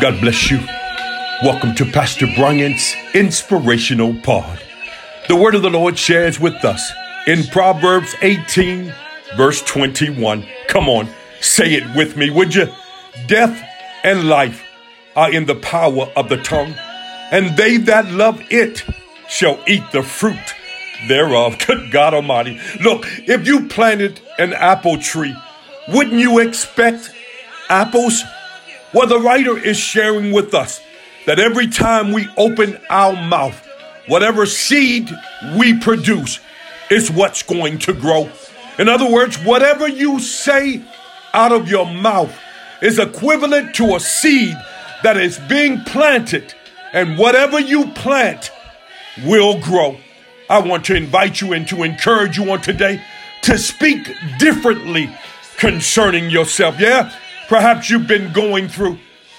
God bless you. Welcome to Pastor Bryant's Inspirational Pod. The word of the Lord shares with us in Proverbs 18, verse 21. Come on, say it with me, would you? Death and life are in the power of the tongue, and they that love it shall eat the fruit thereof. Good God Almighty. Look, if you planted an apple tree, wouldn't you expect apples? Well, the writer is sharing with us that every time we open our mouth, whatever seed we produce is what's going to grow. In other words, whatever you say out of your mouth is equivalent to a seed that is being planted, and whatever you plant will grow. I want to invite you and to encourage you on today to speak differently concerning yourself. Yeah, perhaps you've been going through.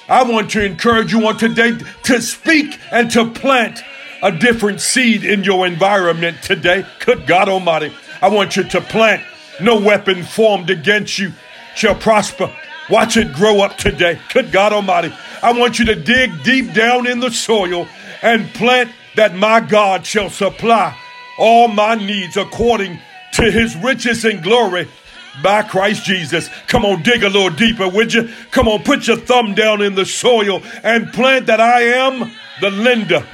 I want to encourage you on today to speak and to plant a different seed in your environment today. Good God Almighty, I want you to plant. No weapon formed against you shall prosper. Watch it grow up today. Good God Almighty, I want you to dig deep down in the soil and plant that my God shall supply all my needs according to his riches and glory by Christ Jesus. Come on, dig a little deeper, would you? Come on, put your thumb down in the soil and plant that I am the lender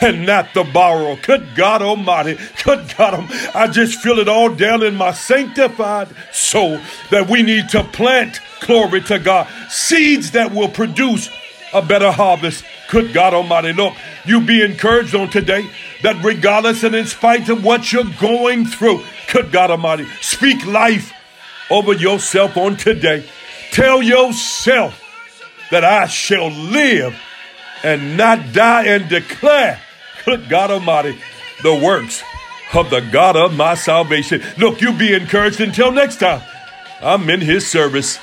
and not the borrower. Good God Almighty. Good God, I just feel it all down in my sanctified soul that we need to plant, glory to God, seeds that will produce a better harvest. Good God Almighty. Look, you be encouraged on today that regardless and in spite of what you're going through, good God Almighty, speak life over yourself on today. Tell yourself that I shall live and not die and declare, good God Almighty, the works of the God of my salvation. Look, you be encouraged until next time. I'm in his service.